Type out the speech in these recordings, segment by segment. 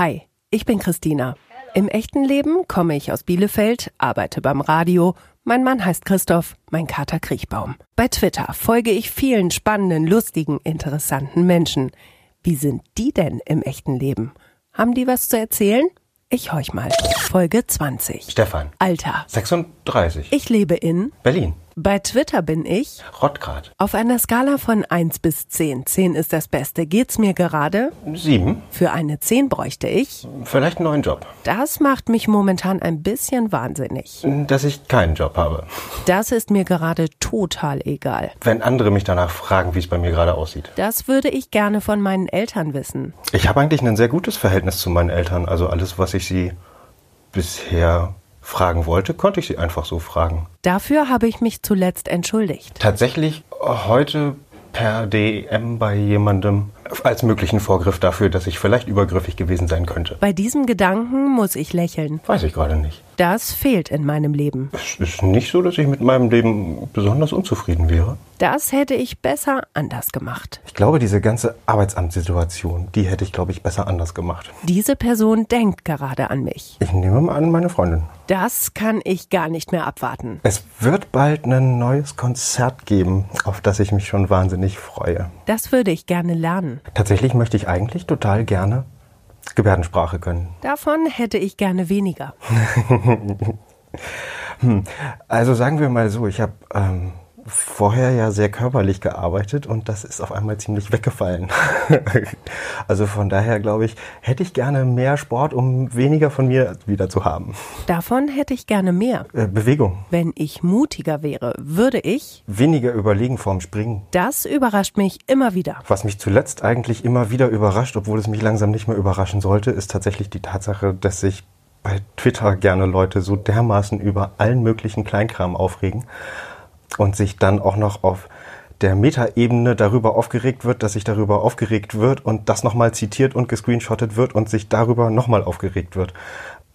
Hi, ich bin Christina. Im echten Leben komme ich aus Bielefeld, arbeite beim Radio. Mein Mann heißt Christoph, mein Kater Kriechbaum. Bei Twitter folge ich vielen spannenden, lustigen, interessanten Menschen. Wie sind die denn im echten Leben? Haben die was zu erzählen? Ich horch mal. Folge 20. Stefan. Alter. 36. Ich lebe in Berlin. Bei Twitter bin ich Rottgrad. auf einer Skala von 1 bis 10. 10 ist das Beste. Geht's mir gerade? 7. Für eine 10 bräuchte ich. Vielleicht einen neuen Job. Das macht mich momentan ein bisschen wahnsinnig. Dass ich keinen Job habe. Das ist mir gerade total egal. Wenn andere mich danach fragen, wie es bei mir gerade aussieht. Das würde ich gerne von meinen Eltern wissen. Ich habe eigentlich ein sehr gutes Verhältnis zu meinen Eltern. Also alles, was ich sie bisher fragen wollte, konnte ich sie einfach so fragen. Dafür habe ich mich zuletzt entschuldigt. Tatsächlich heute per DM bei jemandem als möglichen Vorgriff dafür, dass ich vielleicht übergriffig gewesen sein könnte. Bei diesem Gedanken muss ich lächeln. Weiß ich gerade nicht. Das fehlt in meinem Leben. Es ist nicht so, dass ich mit meinem Leben besonders unzufrieden wäre. Das hätte ich besser anders gemacht. Ich glaube, diese ganze Arbeitsamtssituation, die hätte ich, glaube ich, besser anders gemacht. Diese Person denkt gerade an mich. Ich nehme mal an, meine Freundin. Das kann ich gar nicht mehr abwarten. Es wird bald ein neues Konzert geben, auf das ich mich schon wahnsinnig freue. Das würde ich gerne lernen. Tatsächlich möchte ich eigentlich total gerne Gebärdensprache können. Davon hätte ich gerne weniger. Also sagen wir mal so, ich habe ähm, vorher ja sehr körperlich gearbeitet und das ist auf einmal ziemlich weggefallen. also von daher glaube ich, hätte ich gerne mehr Sport, um weniger von mir wieder zu haben. Davon hätte ich gerne mehr. Äh, Bewegung. Wenn ich mutiger wäre, würde ich. Weniger überlegen vorm Springen. Das überrascht mich immer wieder. Was mich zuletzt eigentlich immer wieder überrascht, obwohl es mich langsam nicht mehr überraschen sollte, ist tatsächlich die Tatsache, dass sich bei Twitter gerne Leute so dermaßen über allen möglichen Kleinkram aufregen und sich dann auch noch auf der Metaebene darüber aufgeregt wird, dass sich darüber aufgeregt wird und das nochmal zitiert und gescreenshottet wird und sich darüber nochmal aufgeregt wird.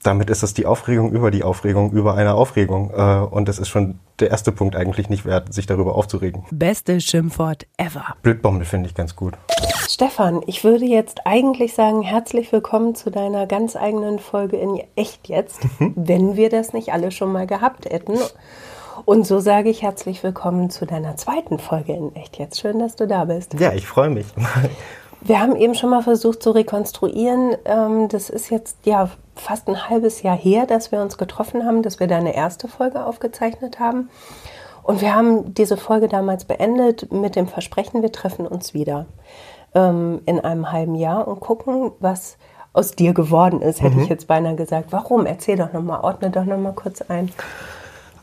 Damit ist es die Aufregung über die Aufregung über eine Aufregung. Äh, Und das ist schon der erste Punkt eigentlich nicht wert, sich darüber aufzuregen. Beste Schimpfwort ever. Blödbommel finde ich ganz gut. Stefan, ich würde jetzt eigentlich sagen, herzlich willkommen zu deiner ganz eigenen Folge in Echt jetzt, wenn wir das nicht alle schon mal gehabt hätten. Und so sage ich herzlich willkommen zu deiner zweiten Folge in Echt jetzt. Schön, dass du da bist. Ja, ich freue mich. Wir haben eben schon mal versucht zu rekonstruieren. Ähm, das ist jetzt ja fast ein halbes Jahr her, dass wir uns getroffen haben, dass wir deine erste Folge aufgezeichnet haben. Und wir haben diese Folge damals beendet mit dem Versprechen, wir treffen uns wieder ähm, in einem halben Jahr und gucken, was aus dir geworden ist, hätte ich jetzt beinahe gesagt. Warum? Erzähl doch nochmal, ordne doch nochmal kurz ein.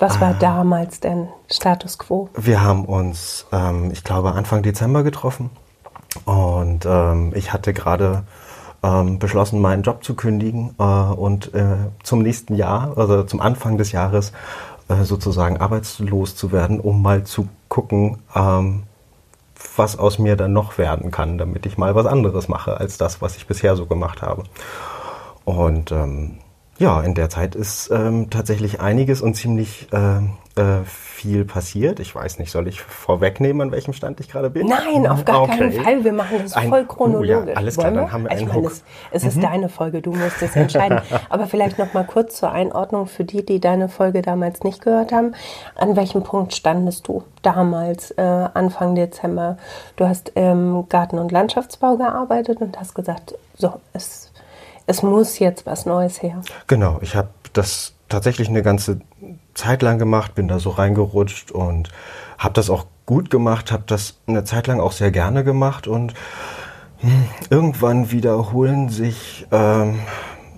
Was war damals denn Status quo? Wir haben uns, ähm, ich glaube, Anfang Dezember getroffen und ähm, ich hatte gerade ähm, beschlossen, meinen Job zu kündigen äh, und äh, zum nächsten Jahr, also zum Anfang des Jahres, äh, sozusagen arbeitslos zu werden, um mal zu gucken, ähm, was aus mir dann noch werden kann, damit ich mal was anderes mache als das, was ich bisher so gemacht habe. Und ähm, ja, in der Zeit ist ähm, tatsächlich einiges und ziemlich äh, äh, viel passiert. Ich weiß nicht, soll ich vorwegnehmen, an welchem Stand ich gerade bin? Nein, auf gar Okay. keinen Fall. Wir machen das Ein- voll oh chronologisch. ja, alles klar, dann haben wir Also einen meine, Hook. Mhm. es, es ist deine Folge, du musst es entscheiden. Aber vielleicht noch mal kurz zur Einordnung für die, die deine Folge damals nicht gehört haben. An welchem Punkt standest du damals, äh, Anfang Dezember? Du hast im Garten- und Landschaftsbau gearbeitet und hast gesagt, so, es, es muss jetzt was Neues her. Genau, ich habe das tatsächlich eine ganze Zeit lang gemacht, bin da so reingerutscht und habe das auch gut gemacht, habe das eine Zeit lang auch sehr gerne gemacht und hm, irgendwann wiederholen sich ähm,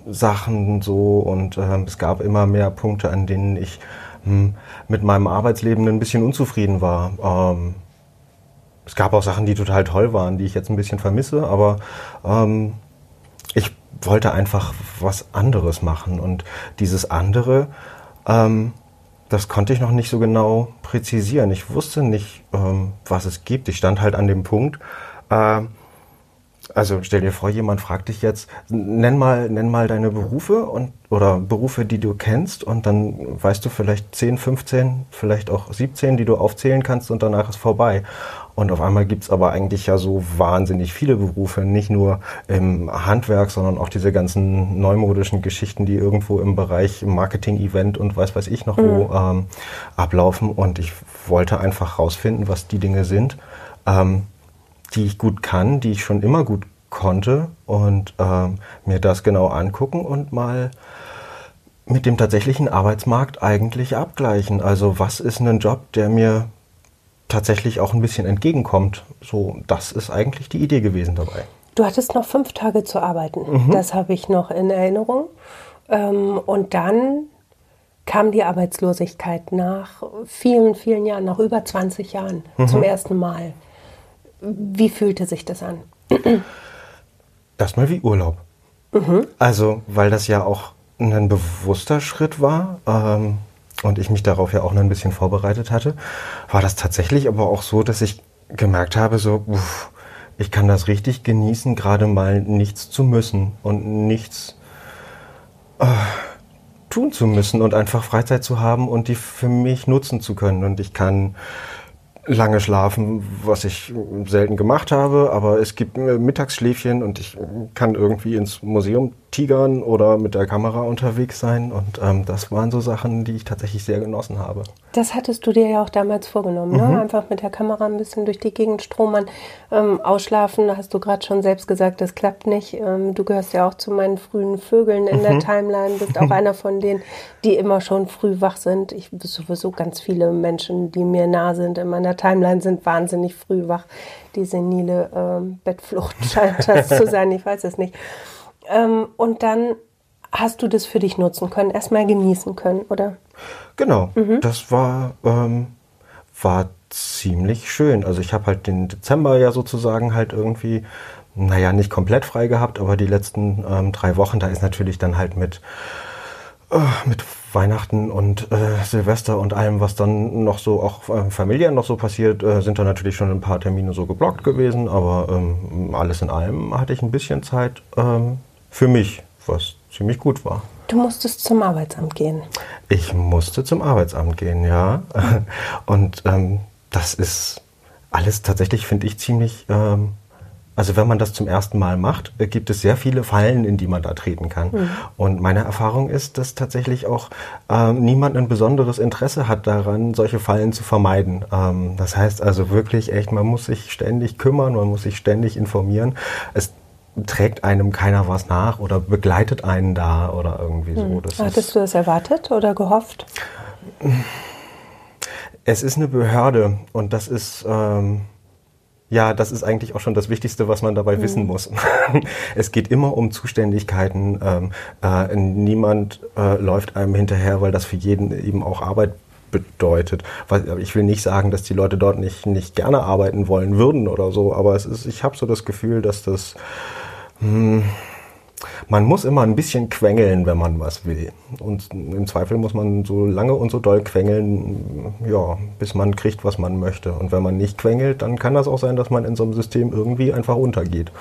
Sachen so und ähm, es gab immer mehr Punkte, an denen ich hm, mit meinem Arbeitsleben ein bisschen unzufrieden war. Ähm, es gab auch Sachen, die total toll waren, die ich jetzt ein bisschen vermisse, aber ähm, wollte einfach was anderes machen. Und dieses andere, ähm, das konnte ich noch nicht so genau präzisieren. Ich wusste nicht, ähm, was es gibt. Ich stand halt an dem Punkt, äh, also stell dir vor, jemand fragt dich jetzt, nenn mal, nenn mal deine Berufe und oder Berufe, die du kennst, und dann weißt du vielleicht 10, 15, vielleicht auch 17, die du aufzählen kannst und danach ist vorbei. Und auf einmal gibt's aber eigentlich ja so wahnsinnig viele Berufe, nicht nur im Handwerk, sondern auch diese ganzen neumodischen Geschichten, die irgendwo im Bereich Marketing, Event und weiß weiß ich noch wo mhm. ähm, ablaufen. Und ich wollte einfach rausfinden, was die Dinge sind. Ähm, die ich gut kann, die ich schon immer gut konnte und ähm, mir das genau angucken und mal mit dem tatsächlichen Arbeitsmarkt eigentlich abgleichen. Also was ist ein Job, der mir tatsächlich auch ein bisschen entgegenkommt? So, das ist eigentlich die Idee gewesen dabei. Du hattest noch fünf Tage zu arbeiten. Mhm. Das habe ich noch in Erinnerung. Ähm, und dann kam die Arbeitslosigkeit nach vielen, vielen Jahren, nach über 20 Jahren mhm. zum ersten Mal. Wie fühlte sich das an? Erstmal wie Urlaub. Mhm. Also, weil das ja auch ein bewusster Schritt war ähm, und ich mich darauf ja auch noch ein bisschen vorbereitet hatte, war das tatsächlich aber auch so, dass ich gemerkt habe, so, uff, ich kann das richtig genießen, gerade mal nichts zu müssen und nichts äh, tun zu müssen und einfach Freizeit zu haben und die für mich nutzen zu können. Und ich kann lange schlafen, was ich selten gemacht habe, aber es gibt Mittagsschläfchen und ich kann irgendwie ins Museum tigern oder mit der Kamera unterwegs sein und ähm, das waren so Sachen, die ich tatsächlich sehr genossen habe. Das hattest du dir ja auch damals vorgenommen, ne? mhm. ne? einfach mit der Kamera ein bisschen durch die Gegend stromern, ähm, ausschlafen, hast du gerade schon selbst gesagt, das klappt nicht. Ähm, du gehörst ja auch zu meinen frühen Vögeln in mhm. der Timeline, bist auch einer von denen, die immer schon früh wach sind. Ich sowieso ganz viele Menschen, die mir nah sind in meiner Timeline, sind wahnsinnig früh wach. Die senile ähm, Bettflucht scheint das zu sein, ich weiß es nicht. Ähm, und dann hast du das für dich nutzen können, erstmal genießen können, oder? Genau, mhm. das war, ähm, war ziemlich schön. Also ich habe halt den Dezember ja sozusagen halt irgendwie, naja, nicht komplett frei gehabt, aber die letzten ähm, drei Wochen, da ist natürlich dann halt mit, äh, mit Weihnachten und äh, Silvester und allem, was dann noch so auch äh, Familien noch so passiert, äh, sind da natürlich schon ein paar Termine so geblockt gewesen, aber ähm, alles in allem hatte ich ein bisschen Zeit ähm, für mich, was ziemlich gut war. Du musstest zum Arbeitsamt gehen. Ich musste zum Arbeitsamt gehen, ja. Und ähm, das ist alles tatsächlich, finde ich, ziemlich. Ähm, also wenn man das zum ersten Mal macht, äh, gibt es sehr viele Fallen, in die man da treten kann. Mhm. Und meine Erfahrung ist, dass tatsächlich auch ähm, niemand ein besonderes Interesse hat daran, solche Fallen zu vermeiden. Ähm, das heißt also wirklich echt, man muss sich ständig kümmern, man muss sich ständig informieren. Es trägt einem keiner was nach oder begleitet einen da oder irgendwie so. Hm. Das Hattest du das erwartet oder gehofft? Es ist eine Behörde und das ist ähm, ja, das ist eigentlich auch schon das Wichtigste, was man dabei mhm. wissen muss. es geht immer um Zuständigkeiten. Ähm, äh, niemand äh, läuft einem hinterher, weil das für jeden eben auch Arbeit bedeutet. Ich will nicht sagen, dass die Leute dort nicht, nicht gerne arbeiten wollen würden oder so, aber es ist, ich habe so das Gefühl, dass das man muss immer ein bisschen quengeln, wenn man was will. Und im Zweifel muss man so lange und so doll quengeln, ja, bis man kriegt, was man möchte. Und wenn man nicht quengelt, dann kann das auch sein, dass man in so einem System irgendwie einfach untergeht.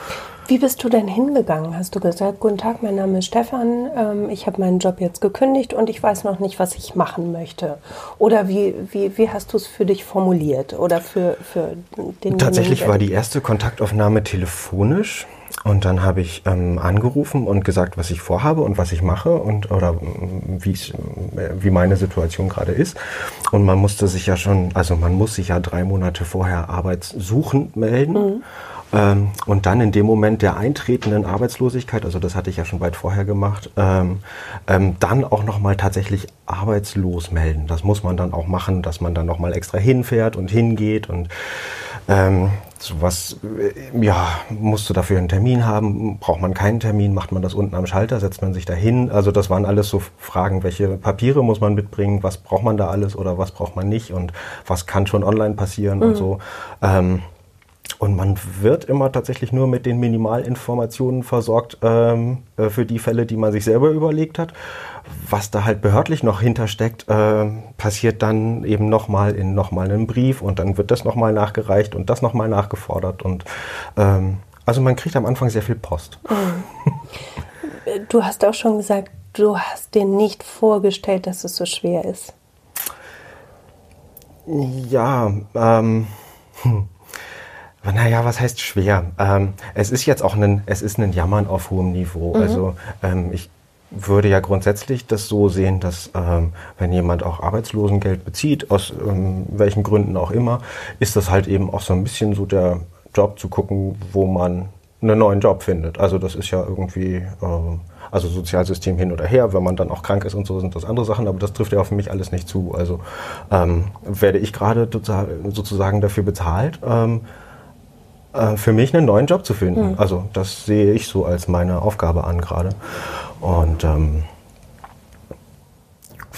Wie bist du denn hingegangen? Hast du gesagt, guten Tag, mein Name ist Stefan, ähm, ich habe meinen Job jetzt gekündigt und ich weiß noch nicht, was ich machen möchte. Oder wie, wie, wie hast du es für dich formuliert oder für, für den Tatsächlich war die erste Kontaktaufnahme telefonisch. Und dann habe ich ähm, angerufen und gesagt, was ich vorhabe und was ich mache und oder mm, wie wie meine Situation gerade ist. Und man musste sich ja schon, also man muss sich ja drei Monate vorher arbeitssuchend melden. Mhm. Ähm, und dann in dem Moment der eintretenden Arbeitslosigkeit, also das hatte ich ja schon weit vorher gemacht, ähm, ähm, dann auch nochmal tatsächlich arbeitslos melden. Das muss man dann auch machen, dass man dann nochmal extra hinfährt und hingeht und ähm, sowas, äh, ja, musst du dafür einen Termin haben? Braucht man keinen Termin? Macht man das unten am Schalter? Setzt man sich da hin? Also das waren alles so Fragen, welche Papiere muss man mitbringen? Was braucht man da alles oder was braucht man nicht? Und was kann schon online passieren mhm. und so? Ähm, und man wird immer tatsächlich nur mit den Minimalinformationen versorgt ähm, äh, für die Fälle, die man sich selber überlegt hat. Was da halt behördlich noch hintersteckt, äh, passiert dann eben nochmal in nochmal einem Brief und dann wird das nochmal nachgereicht und das nochmal nachgefordert. Und ähm, Also man kriegt am Anfang sehr viel Post. Mhm. Du hast auch schon gesagt, du hast dir nicht vorgestellt, dass es so schwer ist. Ja, ähm, hm. Naja, was heißt schwer? Ähm, es ist jetzt auch ein, es ist ein Jammern auf hohem Niveau. Mhm. Also ähm, ich würde ja grundsätzlich das so sehen, dass ähm, wenn jemand auch Arbeitslosengeld bezieht, aus ähm, welchen Gründen auch immer, ist das halt eben auch so ein bisschen so der Job zu gucken, wo man einen neuen Job findet. Also das ist ja irgendwie, äh, also Sozialsystem hin oder her, wenn man dann auch krank ist und so sind das andere Sachen, aber das trifft ja auf mich alles nicht zu. Also ähm, werde ich gerade sozusagen dafür bezahlt, ähm, äh, für mich einen neuen Job zu finden. Mhm. Also das sehe ich so als meine Aufgabe an gerade. Und ähm,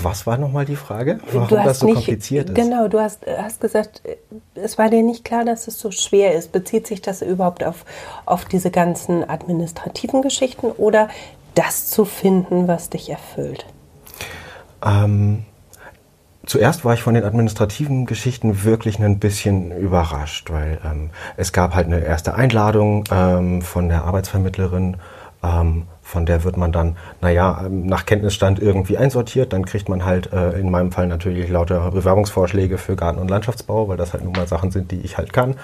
was war nochmal die Frage? Warum das so nicht, kompliziert ist? Genau, du hast, hast gesagt, es war dir nicht klar, dass es so schwer ist. Bezieht sich das überhaupt auf, auf diese ganzen administrativen Geschichten oder das zu finden, was dich erfüllt? Ähm, zuerst war ich von den administrativen Geschichten wirklich ein bisschen überrascht, weil ähm, es gab halt eine erste Einladung ähm, von der Arbeitsvermittlerin ähm, von der wird man dann, naja, ähm, nach Kenntnisstand irgendwie einsortiert. Dann kriegt man halt äh, in meinem Fall natürlich lauter Bewerbungsvorschläge für Garten- und Landschaftsbau, weil das halt nun mal Sachen sind, die ich halt kann.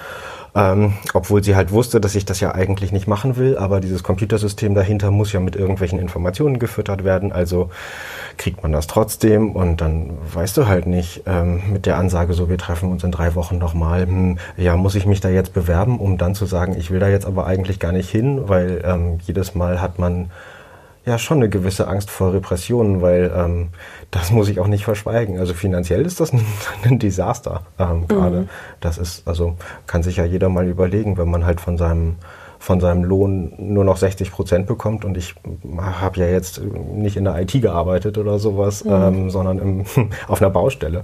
Ähm, obwohl sie halt wusste, dass ich das ja eigentlich nicht machen will, aber dieses Computersystem dahinter muss ja mit irgendwelchen Informationen gefüttert werden, also kriegt man das trotzdem und dann weißt du halt nicht ähm, mit der Ansage, so wir treffen uns in drei Wochen nochmal, hm, ja, muss ich mich da jetzt bewerben, um dann zu sagen, ich will da jetzt aber eigentlich gar nicht hin, weil ähm, jedes Mal hat man ja schon eine gewisse Angst vor Repressionen, weil ähm, das muss ich auch nicht verschweigen. Also finanziell ist das ein, ein Desaster ähm, gerade. Mhm. Das ist, also kann sich ja jeder mal überlegen, wenn man halt von seinem von seinem Lohn nur noch 60 Prozent bekommt und ich habe ja jetzt nicht in der IT gearbeitet oder sowas, mhm. ähm, sondern im, auf einer Baustelle.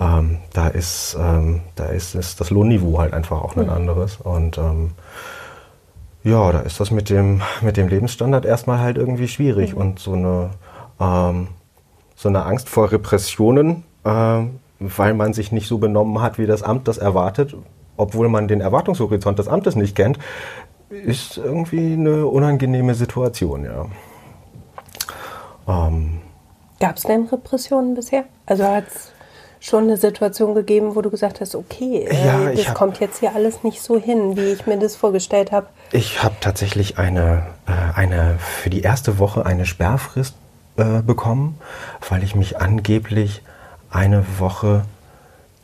Ähm, da ist ähm, da ist, ist das Lohnniveau halt einfach auch ein mhm. anderes und ähm, ja, da ist das mit dem, mit dem Lebensstandard erstmal halt irgendwie schwierig. Mhm. Und so eine, ähm, so eine Angst vor Repressionen, äh, weil man sich nicht so benommen hat, wie das Amt das erwartet, obwohl man den Erwartungshorizont des Amtes nicht kennt, ist irgendwie eine unangenehme Situation, ja. Ähm, Gab es denn Repressionen bisher? Also hat es schon eine Situation gegeben, wo du gesagt hast, okay, äh, ja, das hab, kommt jetzt hier alles nicht so hin, wie ich mir das vorgestellt habe? Ich habe tatsächlich eine, äh, eine für die erste Woche eine Sperrfrist äh, bekommen, weil ich mich angeblich eine Woche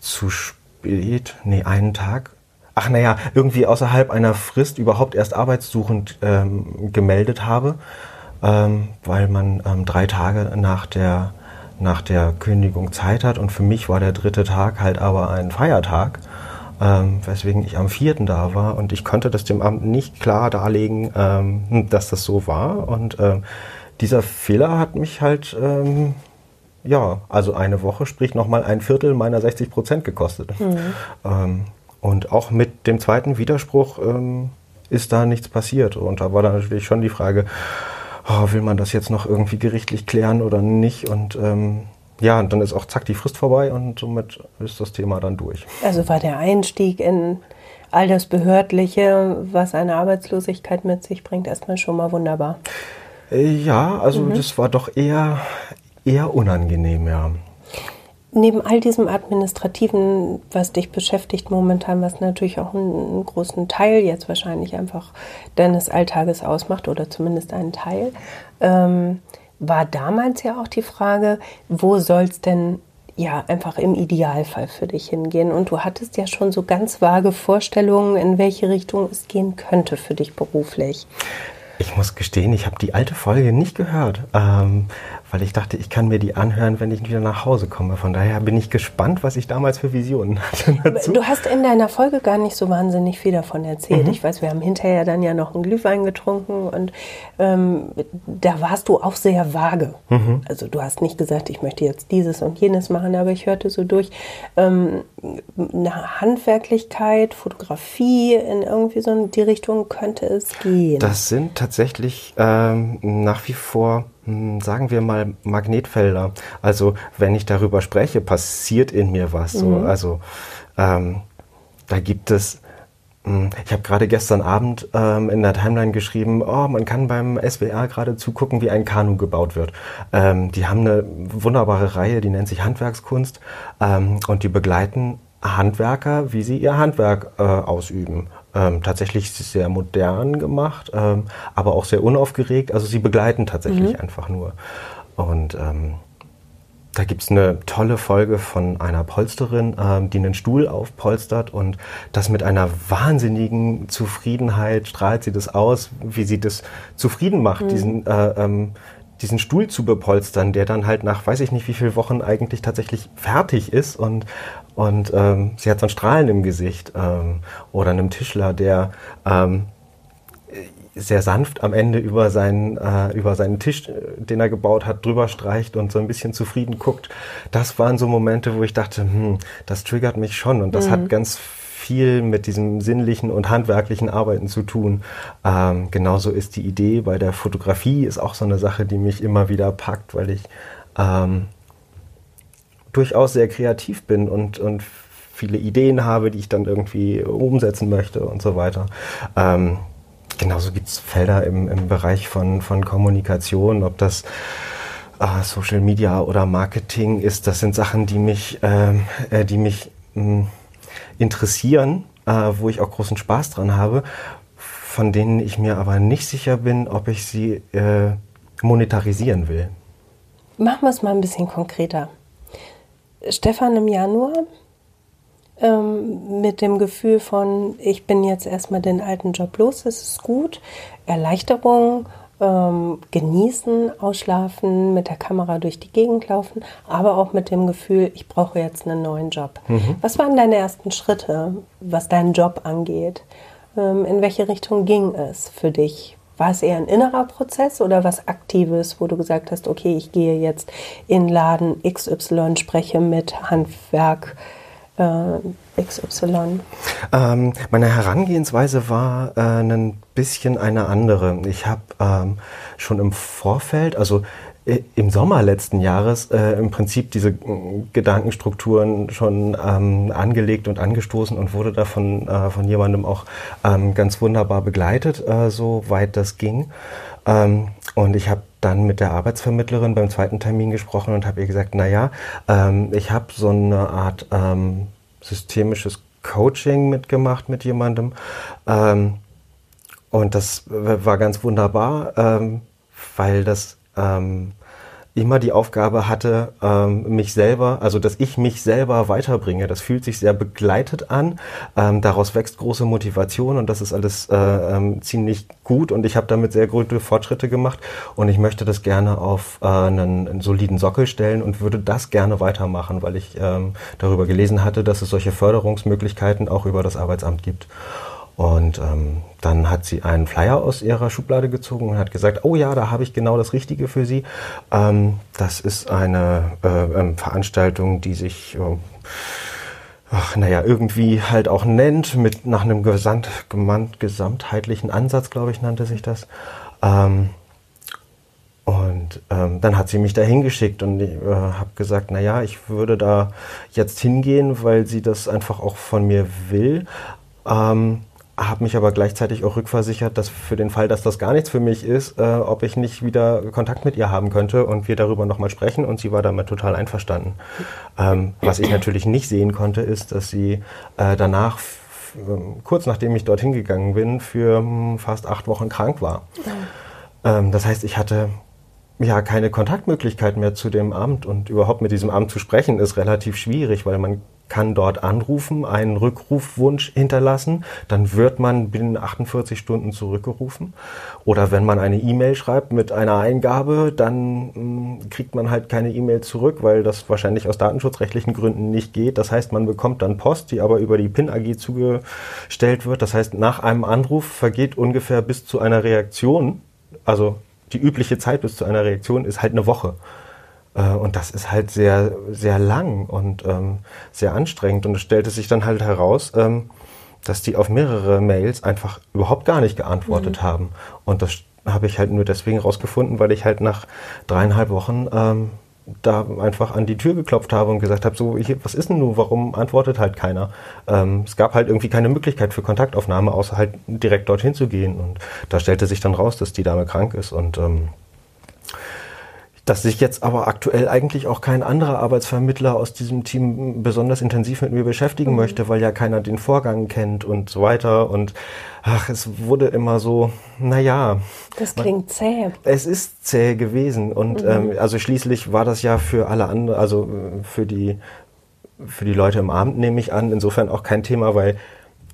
zu spät, nee, einen Tag, ach naja, irgendwie außerhalb einer Frist überhaupt erst arbeitssuchend ähm, gemeldet habe, ähm, weil man ähm, drei Tage nach der nach der Kündigung Zeit hat. Und für mich war der dritte Tag halt aber ein Feiertag, ähm, weswegen ich am vierten da war. Und ich konnte das dem Amt nicht klar darlegen, ähm, dass das so war. Und ähm, dieser Fehler hat mich halt, ähm, ja, also eine Woche, sprich nochmal ein Viertel meiner 60 Prozent gekostet. Mhm. Und auch mit dem zweiten Widerspruch ähm, ist da nichts passiert. Und da war dann natürlich schon die Frage, oh, will man das jetzt noch irgendwie gerichtlich klären oder nicht? Und ähm, ja, und dann ist auch zack die Frist vorbei und somit ist das Thema dann durch. Also war der Einstieg in all das Behördliche, was eine Arbeitslosigkeit mit sich bringt, erstmal schon mal wunderbar. Äh, ja, also mhm. das war doch eher, eher unangenehm, ja neben all diesem Administrativen, was dich beschäftigt momentan, was natürlich auch einen, großen Teil jetzt wahrscheinlich einfach deines Alltages ausmacht oder zumindest einen Teil, ähm, war damals ja auch die Frage, wo soll es denn ja einfach im Idealfall für dich hingehen? Und du hattest ja schon so ganz vage Vorstellungen, in welche Richtung es gehen könnte für dich beruflich. Ich muss gestehen, ich habe die alte Folge nicht gehört. Ähm, weil ich dachte, ich kann mir die anhören, wenn ich wieder nach Hause komme. Von daher bin ich gespannt, was ich damals für Visionen hatte. Dazu. Du hast in deiner Folge gar nicht so wahnsinnig viel davon erzählt. Mhm. Ich weiß, wir haben hinterher dann ja noch einen Glühwein getrunken und ähm, da warst du auch sehr vage. Mhm. Also du hast nicht gesagt, ich möchte jetzt dieses und jenes machen, aber ich hörte so durch ähm, eine Handwerklichkeit, Fotografie in irgendwie so die Richtung könnte es gehen. Das sind tatsächlich ähm, nach wie vor sagen wir mal, Magnetfelder. Also wenn ich darüber spreche, passiert in mir was. Mhm. So. Also ähm, da gibt es hm, ich habe gerade gestern Abend ähm, in der Timeline geschrieben, oh, man kann beim SWR gerade zugucken, wie ein Kanu gebaut wird. Ähm, die haben eine wunderbare Reihe, die nennt sich Handwerkskunst ähm, und die begleiten Handwerker, wie sie ihr Handwerk äh, ausüben. Ähm, tatsächlich sehr modern gemacht, ähm, aber auch sehr unaufgeregt. Also sie begleiten tatsächlich mhm. einfach nur. Und ähm, da gibt es eine tolle Folge von einer Polsterin, ähm, die einen Stuhl aufpolstert und das mit einer wahnsinnigen Zufriedenheit strahlt sie das aus, wie sie das zufrieden macht, mhm. diesen, äh, ähm, diesen Stuhl zu bepolstern, der dann halt nach weiß ich nicht wie vielen Wochen eigentlich tatsächlich fertig ist und, und ähm, sie hat so ein Strahlen im Gesicht ähm, oder einem Tischler, der ähm, sehr sanft am Ende über seinen, äh, über seinen Tisch, äh, den er gebaut hat, drüber streicht und so ein bisschen zufrieden guckt. Das waren so Momente, wo ich dachte, hm, das triggert mich schon und das mhm. hat ganz viel mit diesem sinnlichen und handwerklichen Arbeiten zu tun. Ähm, genauso ist die Idee bei der Fotografie ist auch so eine Sache, die mich immer wieder packt, weil ich ähm, durchaus sehr kreativ bin und, und viele Ideen habe, die ich dann irgendwie umsetzen möchte und so weiter. Ähm, genauso gibt es Felder im, im Bereich von, von Kommunikation, ob das äh, Social Media oder Marketing ist. Das sind Sachen, die mich, ähm, äh, die mich mh, hm, interessieren, äh, wo ich auch großen Spaß dran habe, von denen ich mir aber nicht sicher bin, ob ich sie äh, monetarisieren will. Machen wir es mal ein bisschen konkreter. Stefan im Januar ähm, mit dem Gefühl von, ich bin jetzt erstmal den alten Job los, es ist gut, Erleichterung, ähm, genießen, ausschlafen, mit der Kamera durch die Gegend laufen, aber auch mit dem Gefühl, ich brauche jetzt einen neuen Job. Mhm. Was waren deine ersten Schritte, was deinen Job angeht? Ähm, in welche Richtung ging es für dich? War es eher ein innerer Prozess oder was Aktives, wo du gesagt hast, okay, ich gehe jetzt in Laden XY, spreche mit Handwerk, äh, XY? Ähm, meine Herangehensweise war äh, ein bisschen eine andere. Ich habe ähm, schon im Vorfeld, also äh, im Sommer letzten Jahres äh, im Prinzip diese äh, Gedankenstrukturen schon ähm, angelegt und angestoßen und wurde davon äh, von jemandem auch ähm, ganz wunderbar begleitet, äh, so weit das ging. Ähm, und ich habe dann mit der Arbeitsvermittlerin beim zweiten Termin gesprochen und habe ihr gesagt, naja, ähm, ich habe so eine Art ähm, systemisches Coaching mitgemacht mit jemandem. Ähm, und das war ganz wunderbar, ähm, weil das ähm, immer die Aufgabe hatte, ähm, mich selber, also dass ich mich selber weiterbringe. Das fühlt sich sehr begleitet an. Ähm, daraus wächst große Motivation und das ist alles äh, ähm, ziemlich gut und ich habe damit sehr gute Fortschritte gemacht und ich möchte das gerne auf äh, einen, soliden Sockel stellen und würde das gerne weitermachen, weil ich ähm, darüber gelesen hatte, dass es solche Förderungsmöglichkeiten auch über das Arbeitsamt gibt. Und ähm, dann hat sie einen Flyer aus ihrer Schublade gezogen und hat gesagt, oh ja, da habe ich genau das Richtige für Sie. Ähm, das ist eine äh, ähm, Veranstaltung, die sich... Äh, ach, naja, irgendwie halt auch nennt, mit nach einem gesamt, gesamtheitlichen Ansatz, glaube ich, nannte sich das. Ähm, und ähm, dann hat sie mich da hingeschickt und ich äh, habe gesagt, naja, ich würde da jetzt hingehen, weil sie das einfach auch von mir will. Ähm, habe mich aber gleichzeitig auch rückversichert, dass für den Fall, dass das gar nichts für mich ist, äh, ob ich nicht wieder Kontakt mit ihr haben könnte und wir darüber nochmal sprechen und sie war damit total einverstanden. Ähm, was ich natürlich nicht sehen konnte, ist, dass sie äh, danach, ähm, kurz nachdem ich dorthin gegangen bin, für hm, fast acht Wochen krank war. Ähm, das heißt, ich hatte ja keine Kontaktmöglichkeit mehr zu dem Amt und überhaupt mit diesem Amt zu sprechen ist relativ schwierig, weil man kann dort anrufen, einen Rückrufwunsch hinterlassen, dann wird man binnen 48 Stunden zurückgerufen. Oder wenn man eine E-Mail schreibt mit einer Eingabe, dann mh, hm, kriegt man halt keine E-Mail zurück, weil das wahrscheinlich aus datenschutzrechtlichen Gründen nicht geht. Das heißt, man bekommt dann Post, die aber über die PIN AG zugestellt wird. Das heißt, nach einem Anruf vergeht ungefähr bis zu einer Reaktion, also die übliche Zeit bis zu einer Reaktion ist halt eine Woche. Äh, und das ist halt sehr, sehr lang und ähm, sehr anstrengend. Und es stellte sich dann halt heraus, ähm, dass die auf mehrere Mails einfach überhaupt gar nicht geantwortet mhm. haben. Und das habe ich halt nur deswegen rausgefunden, weil ich halt nach dreieinhalb Wochen ähm, da einfach an die Tür geklopft habe und gesagt habe, so, hier, was ist denn nun, warum antwortet halt keiner? Ähm, es gab halt irgendwie keine Möglichkeit für Kontaktaufnahme, außer halt direkt dorthin zu gehen. Und da stellte sich dann raus, dass die Dame krank ist und ähm, dass sich jetzt aber aktuell eigentlich auch kein anderer Arbeitsvermittler aus diesem Team besonders intensiv mit mir beschäftigen mhm. möchte, weil ja keiner den Vorgang kennt und so weiter. Und ach, es wurde immer so, naja. Das klingt man, zäh. Es ist zäh gewesen. Und mhm. ähm, also schließlich war das ja für alle anderen, also äh, für die, für die Leute im Abend nehme ich an, insofern auch kein Thema, weil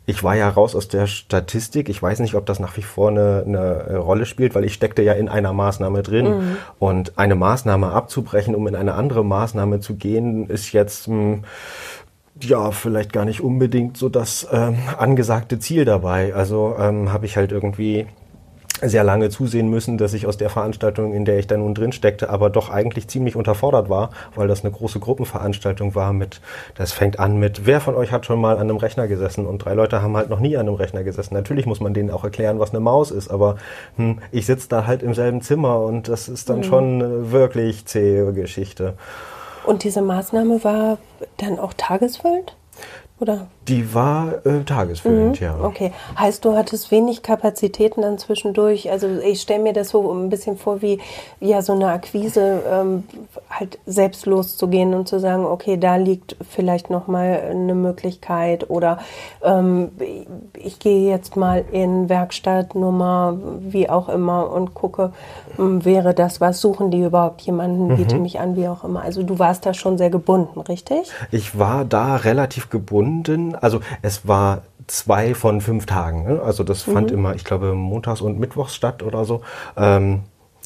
ich war ja raus aus der Statistik. Ich weiß nicht, ob das nach wie vor eine, eine Rolle spielt, weil ich steckte ja in einer Maßnahme drin. Mhm. Und eine Maßnahme abzubrechen, um in eine andere Maßnahme zu gehen, ist jetzt mh, hm, ja vielleicht gar nicht unbedingt so das ähm, angesagte Ziel dabei. Also ähm, habe ich halt irgendwie sehr lange zusehen müssen, dass ich aus der Veranstaltung, in der ich da nun drin steckte, aber doch eigentlich ziemlich unterfordert war, weil das eine große Gruppenveranstaltung war mit, das fängt an mit, wer von euch hat schon mal an einem Rechner gesessen und drei Leute haben halt noch nie an einem Rechner gesessen. Natürlich muss man denen auch erklären, was eine Maus ist, aber hm, ich sitze da halt im selben Zimmer und das ist dann mhm. schon eine wirklich zähe Geschichte. Und diese Maßnahme war dann auch tagesfüllend? Oder? Die war äh, tagesfüllend, mhm. ja. Okay. Heißt, du hattest wenig Kapazitäten dann zwischendurch? Also ich stelle mir das so ein bisschen vor, wie ja so eine Akquise ähm, halt selbst loszugehen und zu sagen, okay, da liegt vielleicht nochmal eine Möglichkeit oder ähm, ich gehe jetzt mal in Werkstattnummer, wie auch immer und gucke, ähm, wäre das was, suchen die überhaupt jemanden, mhm. biete mich an, wie auch immer. Also du warst da schon sehr gebunden, richtig? Ich war da relativ gebunden also es war zwei von fünf Tagen. Ne? Also das mhm. fand immer, ich glaube, montags und mittwochs statt oder so. Ähm,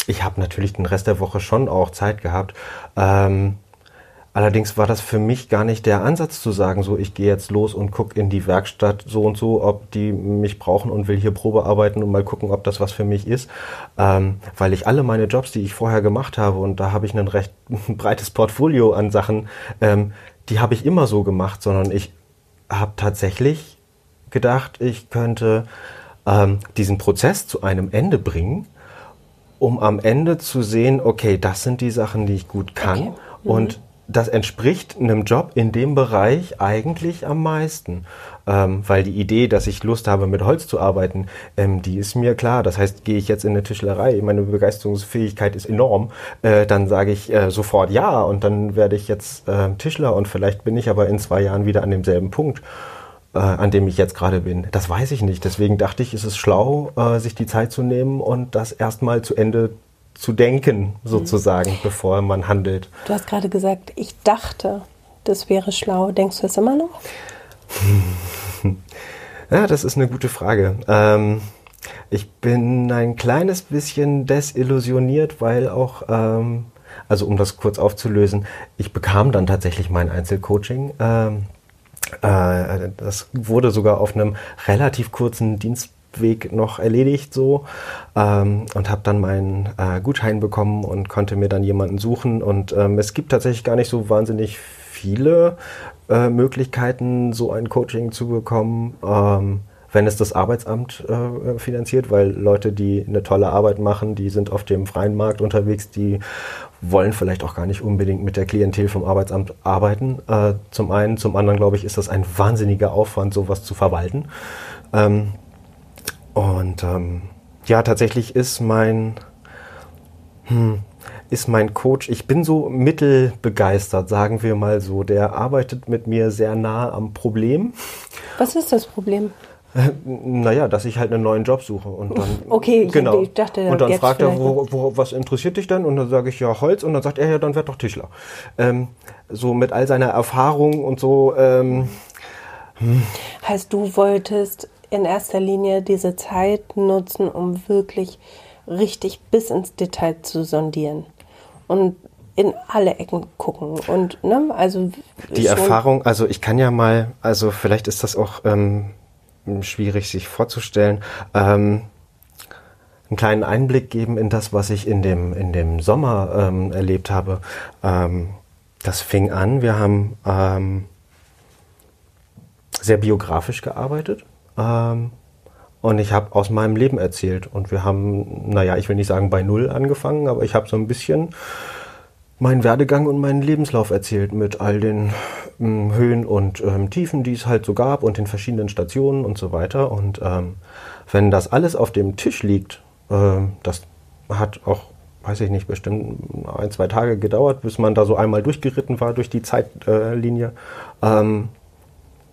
ich habe natürlich den Rest der Woche schon auch Zeit gehabt. Ähm, allerdings war das für mich gar nicht der Ansatz zu sagen, so ich gehe jetzt los und gucke in die Werkstatt so und so, ob die mich brauchen und will hier Probe arbeiten und mal gucken, ob das was für mich ist. Ähm, weil ich alle meine Jobs, die ich vorher gemacht habe, und da habe ich ein recht breites Portfolio an Sachen, ähm, die habe ich immer so gemacht, sondern ich habe tatsächlich gedacht, ich könnte ähm, diesen Prozess zu einem Ende bringen, um am Ende zu sehen, okay, das sind die Sachen, die ich gut kann. Okay. Mhm. Und das entspricht einem Job in dem Bereich eigentlich am meisten. Ähm, weil die Idee, dass ich Lust habe, mit Holz zu arbeiten, ähm, die ist mir klar. Das heißt, gehe ich jetzt in eine Tischlerei, meine Begeisterungsfähigkeit ist enorm, äh, dann sage ich äh, sofort ja und dann werde ich jetzt äh, Tischler und vielleicht bin ich aber in zwei Jahren wieder an demselben Punkt. Äh, an dem ich jetzt gerade bin. Das weiß ich nicht. Deswegen dachte ich, ist es schlau, äh, sich die Zeit zu nehmen und das erstmal zu Ende zu denken, sozusagen, mhm. bevor man handelt. Du hast gerade gesagt, ich dachte, das wäre schlau. Denkst du das immer noch? ja, das ist eine gute Frage. Ähm, ich bin ein kleines bisschen desillusioniert, weil auch, ähm, also um das kurz aufzulösen, ich bekam dann tatsächlich mein Einzelcoaching. Ähm, äh, das wurde sogar auf einem relativ kurzen Dienst Weg noch erledigt so ähm, und habe dann meinen äh, Gutschein bekommen und konnte mir dann jemanden suchen und ähm, es gibt tatsächlich gar nicht so wahnsinnig viele äh, Möglichkeiten, so ein Coaching zu bekommen. Ähm, wenn es das Arbeitsamt äh, finanziert, weil Leute, die eine tolle Arbeit machen, die sind auf dem freien Markt unterwegs, die wollen vielleicht auch gar nicht unbedingt mit der Klientel vom Arbeitsamt arbeiten. Äh, zum einen, zum anderen glaube ich, ist das ein wahnsinniger Aufwand, sowas zu verwalten. Ähm, und ähm, ja, tatsächlich ist mein, hm, ist mein Coach, ich bin so mittelbegeistert, sagen wir mal so. Der arbeitet mit mir sehr nah am Problem. Was ist das Problem? Naja, dass ich halt einen neuen Job suche. Und dann, okay, genau. ich dachte, und dann fragt er, wo, wo, was interessiert dich denn? Und dann sage ich ja Holz. Und dann sagt er, ja, dann werd doch Tischler. Ähm, so mit all seiner Erfahrung und so. Ähm, hm. Heißt, du wolltest in erster Linie diese Zeit nutzen, um wirklich richtig bis ins Detail zu sondieren und in alle Ecken gucken und ne, also die Erfahrung, also ich kann ja mal, also vielleicht ist das auch ähm, schwierig sich vorzustellen. Ähm, einen kleinen Einblick geben in das, was ich in dem, in dem Sommer ähm, erlebt habe. Ähm, das fing an, wir haben ähm, sehr biografisch gearbeitet. Ähm, und ich habe aus meinem Leben erzählt. Und wir haben, naja, ich will nicht sagen bei Null angefangen, aber ich habe so ein bisschen meinen Werdegang und meinen Lebenslauf erzählt mit all den ähm, Höhen und ähm, Tiefen, die es halt so gab und den verschiedenen Stationen und so weiter. Und ähm, wenn das alles auf dem Tisch liegt, äh, das hat auch, weiß ich nicht, bestimmt ein, zwei Tage gedauert, bis man da so einmal durchgeritten war durch die Zeitlinie, ähm,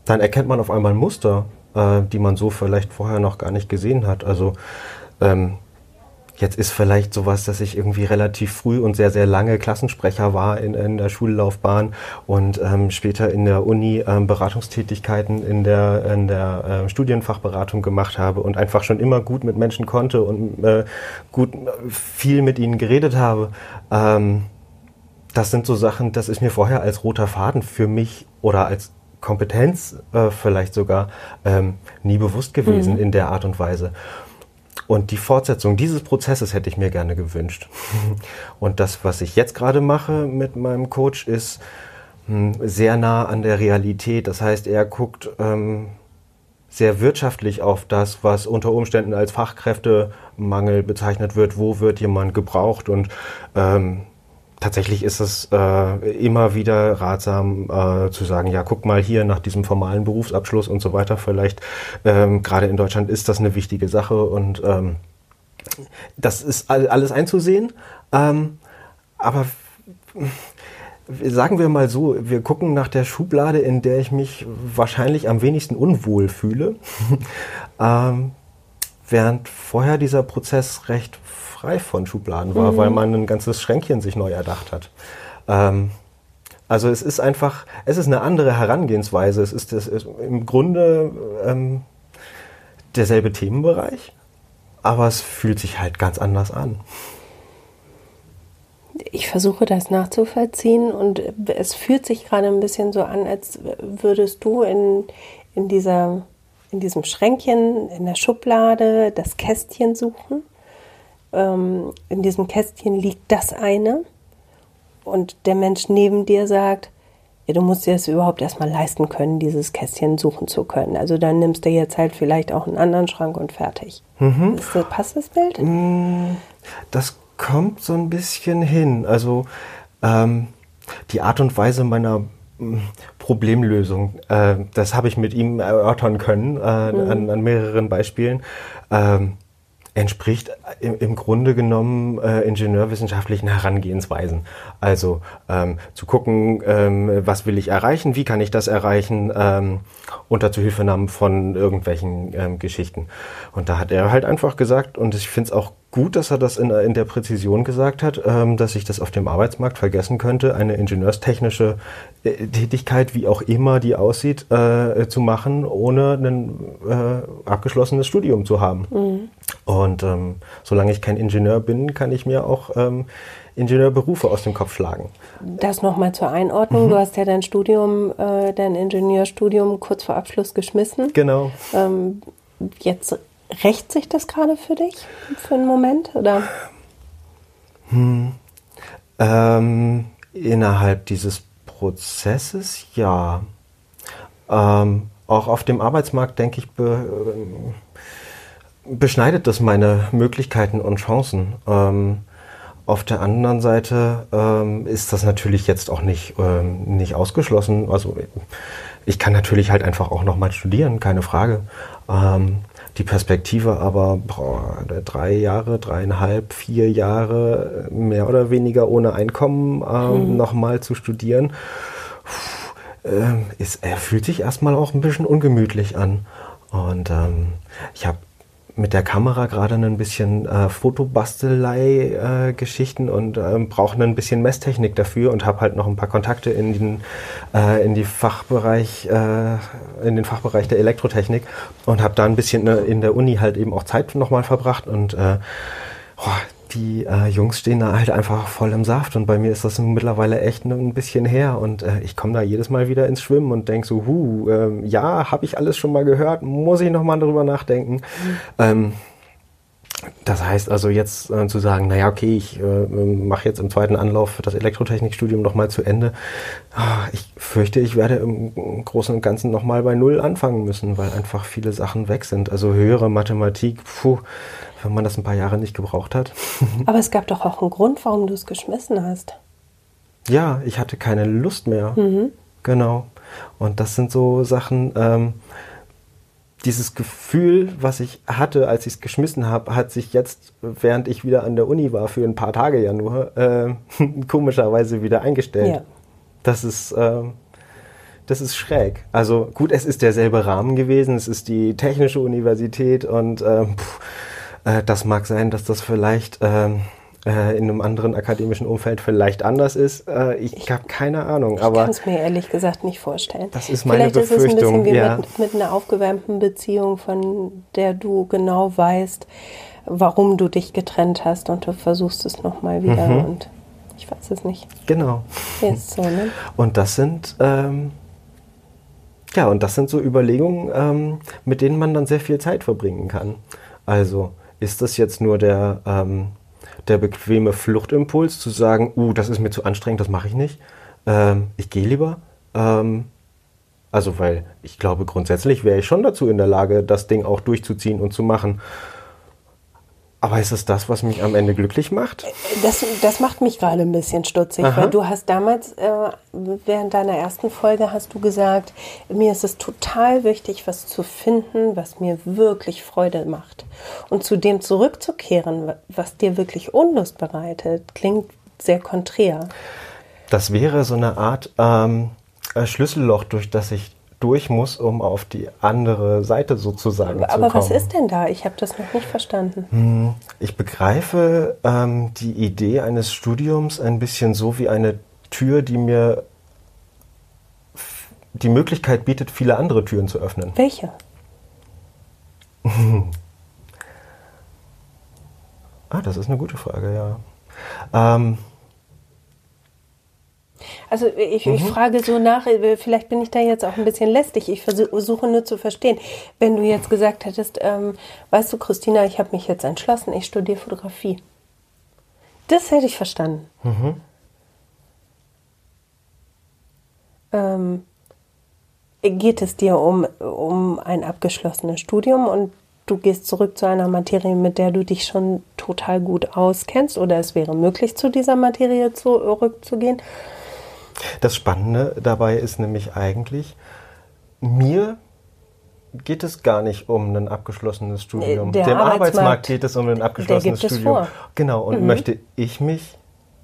dann erkennt man auf einmal Muster, äh, die man so vielleicht vorher noch gar nicht gesehen hat. Also ähm, Jetzt ist vielleicht sowas, dass ich irgendwie relativ früh und sehr, sehr lange Klassensprecher war in, in der Schullaufbahn und ähm, später in der Uni ähm, Beratungstätigkeiten in der, in der äh, Studienfachberatung gemacht habe und einfach schon immer gut mit Menschen konnte und äh, gut viel mit ihnen geredet habe. Ähm, das sind so Sachen, das ist mir vorher als roter Faden für mich oder als Kompetenz äh, vielleicht sogar ähm, nie bewusst gewesen mhm. in der Art und Weise. Und die Fortsetzung dieses Prozesses hätte ich mir gerne gewünscht. Und das, was ich jetzt gerade mache mit meinem Coach, ist hm, sehr nah an der Realität. Das heißt, er guckt ähm, sehr wirtschaftlich auf das, was unter Umständen als Fachkräftemangel bezeichnet wird. Wo wird jemand gebraucht? Und ähm, tatsächlich ist es äh, immer wieder ratsam äh, zu sagen, ja, guck mal hier nach diesem formalen Berufsabschluss und so weiter. Vielleicht ähm, gerade in Deutschland ist das eine wichtige Sache und ähm, das ist alles einzusehen. Ähm, aber sagen wir mal so, wir gucken nach der Schublade, in der ich mich wahrscheinlich am wenigsten unwohl fühle. während vorher dieser Prozess recht frei von Schubladen war, mhm. weil man ein ganzes Schränkchen sich neu erdacht hat. Ähm, also es ist einfach, es ist eine andere Herangehensweise. Es ist, das, im Grunde ähm, derselbe Themenbereich, aber es fühlt sich halt ganz anders an. Ich versuche das nachzuvollziehen und es fühlt sich gerade ein bisschen so an, als würdest du in, in, dieser, in diesem Schränkchen, in der Schublade das Kästchen suchen ähm, in diesem Kästchen liegt das eine und der Mensch neben dir sagt, ja, du musst dir das überhaupt erstmal leisten können, dieses Kästchen suchen zu können. Also dann nimmst du jetzt halt vielleicht auch einen anderen Schrank und fertig. Mhm. Das, passt das Bild? Mm, das kommt so ein bisschen hin. Also ähm, die Art und Weise meiner Problemlösung, äh, das habe ich mit ihm erörtern können äh, mhm. an, an, mehreren Beispielen. Ähm, entspricht im, im Grunde genommen äh, ingenieurwissenschaftlichen Herangehensweisen. Also ähm, zu gucken, ähm, was will ich erreichen, wie kann ich das erreichen, ähm, unter Zuhilfenahme von irgendwelchen ähm, Geschichten. Und da hat er halt einfach gesagt, und ich finde es auch gut, dass er das in, in der Präzision gesagt hat, ähm, dass ich das auf dem Arbeitsmarkt vergessen könnte, eine ingenieurstechnische äh, Tätigkeit, wie auch immer die aussieht, äh, zu machen, ohne ein äh, abgeschlossenes Studium zu haben. Mhm. Und ähm, solange ich kein Ingenieur bin, kann ich mir auch ähm, Ingenieurberufe aus dem Kopf schlagen. Das nochmal zur Einordnung. Mhm. Du hast ja dein Studium, äh, dein Ingenieurstudium kurz vor Abschluss geschmissen. Genau. Ähm, jetzt rächt sich das gerade für dich für einen Moment? Oder? Hm. Ähm, innerhalb dieses Prozesses ja. Ähm, auch auf dem Arbeitsmarkt, denke ich, be, äh, beschneidet das meine Möglichkeiten und Chancen. Ähm, auf der anderen Seite ähm, ist das natürlich jetzt auch nicht, ähm, nicht ausgeschlossen. Also ich kann natürlich halt einfach auch nochmal studieren, keine Frage. Ähm, die Perspektive aber boah, drei Jahre, dreieinhalb, vier Jahre mehr oder weniger ohne Einkommen ähm, mhm. nochmal zu studieren, äh, ist, er fühlt sich erstmal auch ein bisschen ungemütlich an. Und ähm, ich habe mit der Kamera gerade ein bisschen äh, Fotobastelei-Geschichten äh, und äh, brauche ein bisschen Messtechnik dafür und habe halt noch ein paar Kontakte in den, äh, in die Fachbereich, äh, in den Fachbereich der Elektrotechnik und habe da ein bisschen äh, in der Uni halt eben auch Zeit nochmal verbracht und oh, die äh, Jungs stehen da halt einfach voll im Saft und bei mir ist das mittlerweile echt ein bisschen her und äh, ich komme da jedes Mal wieder ins Schwimmen und denke so, hu, äh, ja, habe ich alles schon mal gehört, muss ich nochmal drüber nachdenken. Mhm. Ähm, das heißt also jetzt äh, zu sagen, naja, okay, ich äh, mache jetzt im zweiten Anlauf das Elektrotechnikstudium nochmal zu Ende. Ah, ich fürchte, ich werde im Großen und Ganzen nochmal bei Null anfangen müssen, weil einfach viele Sachen weg sind. Also höhere Mathematik, puh, wenn man das ein paar Jahre nicht gebraucht hat. Aber es gab doch auch einen Grund, warum du es geschmissen hast. Ja, ich hatte keine Lust mehr. Mhm. Genau. Und das sind so Sachen, ähm, dieses Gefühl, was ich hatte, als ich es geschmissen habe, hat sich jetzt, während ich wieder an der Uni war, für ein paar Tage ja nur, äh, komischerweise wieder eingestellt. Ja. Das ist, äh, das ist schräg. Also gut, es ist derselbe Rahmen gewesen, es ist die Technische Universität und äh, pff, äh, das mag sein, dass das vielleicht ähm, äh, in einem anderen akademischen Umfeld vielleicht anders ist. Äh, ich, ich habe keine Ahnung. Ich kann es mir ehrlich gesagt nicht vorstellen. Das ist meine vielleicht Befürchtung. Vielleicht ist es ein bisschen wie ja. mit, mit einer aufgewärmten Beziehung, von der du genau weißt, warum du dich getrennt hast und du versuchst es nochmal wieder mhm. und ich weiß es nicht. Genau. Ist so, ne? Und das sind ähm, ja und das sind so Überlegungen, ähm, mit denen man dann sehr viel Zeit verbringen kann. Also ist das jetzt nur der ähm, der bequeme Fluchtimpuls zu sagen, uh, das ist mir zu anstrengend, das mache ich nicht. Ähm, ich gehe lieber. Ähm, also, weil ich glaube, grundsätzlich wäre ich schon dazu in der Lage, das Ding auch durchzuziehen und zu machen. Aber ist es das, was mich am Ende glücklich macht? Das, das macht mich gerade ein bisschen stutzig, Aha. weil du hast damals, äh, während deiner ersten Folge, hast du gesagt, mir ist es total wichtig, was zu finden, was mir wirklich Freude macht. Und zu dem zurückzukehren, was dir wirklich Unlust bereitet, klingt sehr konträr. Das wäre so eine Art ähm, Schlüsselloch, durch das ich durch muss, um auf die andere Seite sozusagen aber, zu kommen. Aber was ist denn da? Ich habe das noch nicht verstanden. Hm, ich begreife ähm, die Idee eines Studiums ein bisschen so wie eine Tür, die mir die Möglichkeit bietet, viele andere Türen zu öffnen. Welche? ah, das ist eine gute Frage, ja. Ähm, also ich, mhm. ich, frage so nach, äh, vielleicht bin ich da jetzt auch ein bisschen lästig. Ich versuche nur zu verstehen. Wenn du jetzt gesagt hättest, ähm, weißt du, Christina, ich habe mich jetzt entschlossen, ich studiere Fotografie. Das hätte ich verstanden. Mhm. Ähm, geht es dir um, um ein abgeschlossenes Studium und du gehst zurück zu einer Materie, mit der du dich schon total gut auskennst oder es wäre möglich, zu dieser Materie zurückzugehen? Das Spannende dabei ist nämlich eigentlich, mir geht es gar nicht um ein abgeschlossenes Studium. Der Dem Arbeitsmarkt, Arbeitsmarkt geht es um ein abgeschlossenes Studium. Genau, und mhm. möchte ich mich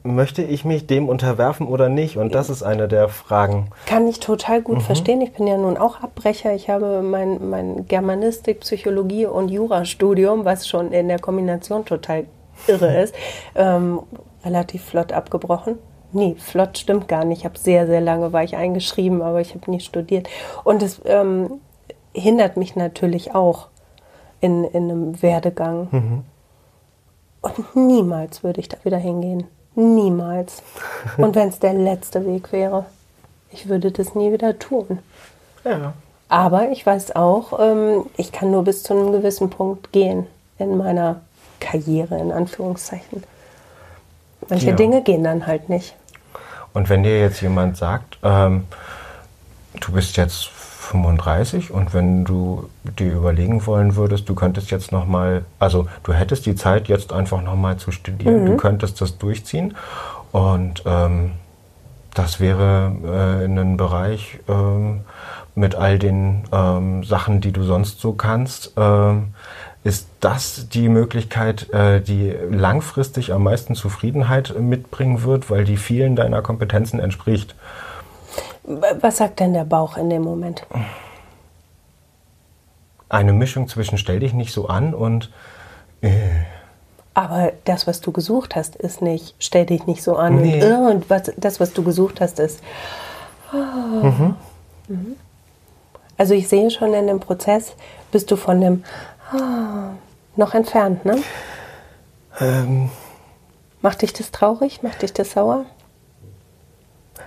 möchte ich mich dem unterwerfen oder nicht? Und das ist eine der Fragen. Kann ich total gut mhm. verstehen. Ich bin ja nun auch Abbrecher. Ich habe mein, mein Germanistik, Psychologie und Jurastudium, was schon in der Kombination total irre ist, ähm, relativ flott abgebrochen. Nee, flott stimmt gar nicht. Ich habe sehr, sehr lange war ich eingeschrieben, aber ich habe nie studiert. Und es ähm, hindert mich natürlich auch in, in einem Werdegang. Mhm. Und niemals würde ich da wieder hingehen. Niemals. Und wenn es der letzte Weg wäre, ich würde das nie wieder tun. Ja. Aber ich weiß auch, ähm, ich kann nur bis zu einem gewissen Punkt gehen in meiner Karriere, in Anführungszeichen. Manche ja. Dinge gehen dann halt nicht. Und wenn dir jetzt jemand sagt, ähm, du bist jetzt 35 und wenn du dir überlegen wollen würdest, du könntest jetzt nochmal, also du hättest die Zeit jetzt einfach nochmal zu studieren, mhm. du könntest das durchziehen und ähm, das wäre äh, in einem Bereich ähm, mit all den ähm, Sachen, die du sonst so kannst, ähm, ist das die Möglichkeit, äh, die langfristig am meisten Zufriedenheit mitbringen wird, weil die vielen deiner Kompetenzen entspricht? Was sagt denn der Bauch in dem Moment? Eine Mischung zwischen stell dich nicht so an und. Äh. Aber das, was du gesucht hast, ist nicht stell dich nicht so an nee. und, und was, das, was du gesucht hast, ist. Oh. Mhm. Mhm. Also ich sehe schon in dem Prozess, bist du von dem oh, noch entfernt, ne? Ähm. Macht dich das traurig? Macht dich das sauer?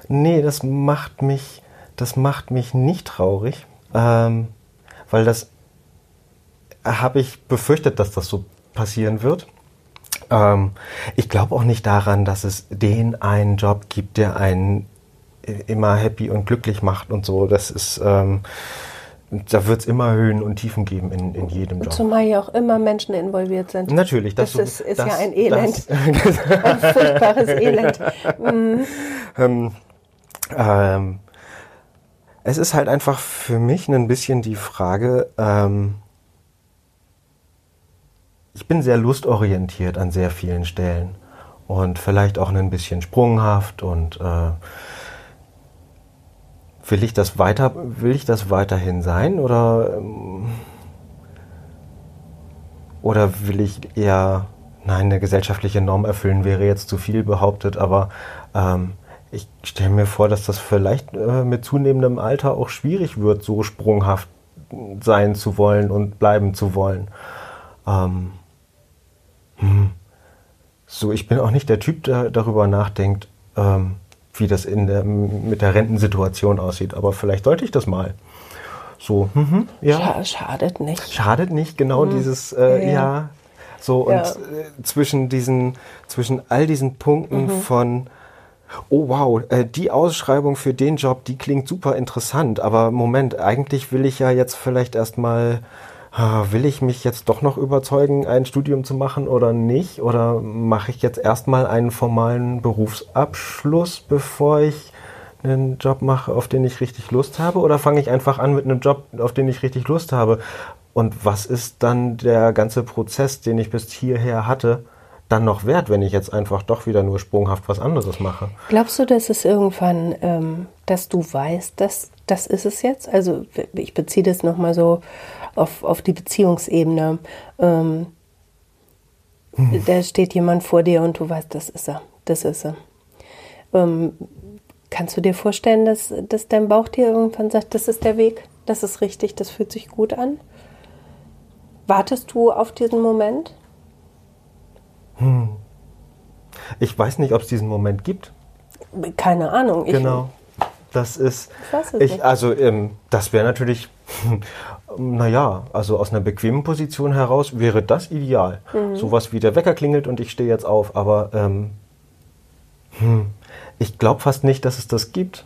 Nee, das macht mich, das macht mich nicht traurig, ähm, weil das habe ich befürchtet, dass das so passieren wird. Ähm, ich glaube auch nicht daran, dass es den einen Job gibt, der einen immer happy und glücklich macht und so. Das ist ähm, da wird es immer Höhen und Tiefen geben in, in jedem Job. Zumal ja auch immer Menschen involviert sind. Natürlich. Das, das ist, ist das, ja ein Elend. ein furchtbares Elend. Mhm. ähm, ähm, es ist halt einfach für mich ein bisschen die Frage, ähm, ich bin sehr lustorientiert an sehr vielen Stellen und vielleicht auch ein bisschen sprunghaft und äh, will ich das weiter, will ich das weiterhin sein oder ähm, oder will ich eher nein eine gesellschaftliche Norm erfüllen wäre jetzt zu viel behauptet, aber ähm, ich stelle mir vor, dass das vielleicht äh, mit zunehmendem Alter auch schwierig wird, so sprunghaft sein zu wollen und bleiben zu wollen. Ähm, hm. So, ich bin auch nicht der Typ, der darüber nachdenkt, ähm, wie das in der, mit der Rentensituation aussieht. Aber vielleicht sollte ich das mal. So, mhm, ja. Schadet nicht. Schadet nicht, genau mhm. dieses, äh, ja. ja. So, und ja. Äh, zwischen diesen, zwischen all diesen Punkten mhm. von, oh wow, äh, die Ausschreibung für den Job, die klingt super interessant, aber Moment, eigentlich will ich ja jetzt vielleicht erstmal will ich mich jetzt doch noch überzeugen, ein Studium zu machen oder nicht? Oder mache ich jetzt erstmal einen formalen Berufsabschluss, bevor ich einen Job mache, auf den ich richtig Lust habe? Oder fange ich einfach an mit einem Job, auf den ich richtig Lust habe? Und was ist dann der ganze Prozess, den ich bis hierher hatte, dann noch wert, wenn ich jetzt einfach doch wieder nur sprunghaft was anderes mache? Glaubst du, dass es irgendwann, ähm, dass du weißt, dass das ist es jetzt? Also ich beziehe das nochmal so auf, auf die Beziehungsebene. Ähm, hm. Da steht jemand vor dir und du weißt, das ist er, das ist er. Ähm, kannst du dir vorstellen, dass, dass dein Bauch dir irgendwann sagt, das ist der Weg, das ist richtig, das fühlt sich gut an? Wartest du auf diesen Moment? Hm. Ich weiß nicht, ob es diesen Moment gibt. Keine Ahnung. Ich, genau. Das ist, ich, also ähm, das wäre natürlich, naja, also aus einer bequemen Position heraus wäre das ideal. Mhm. Sowas wie der Wecker klingelt und ich stehe jetzt auf. Aber ähm, hm, ich glaube fast nicht, dass es das gibt,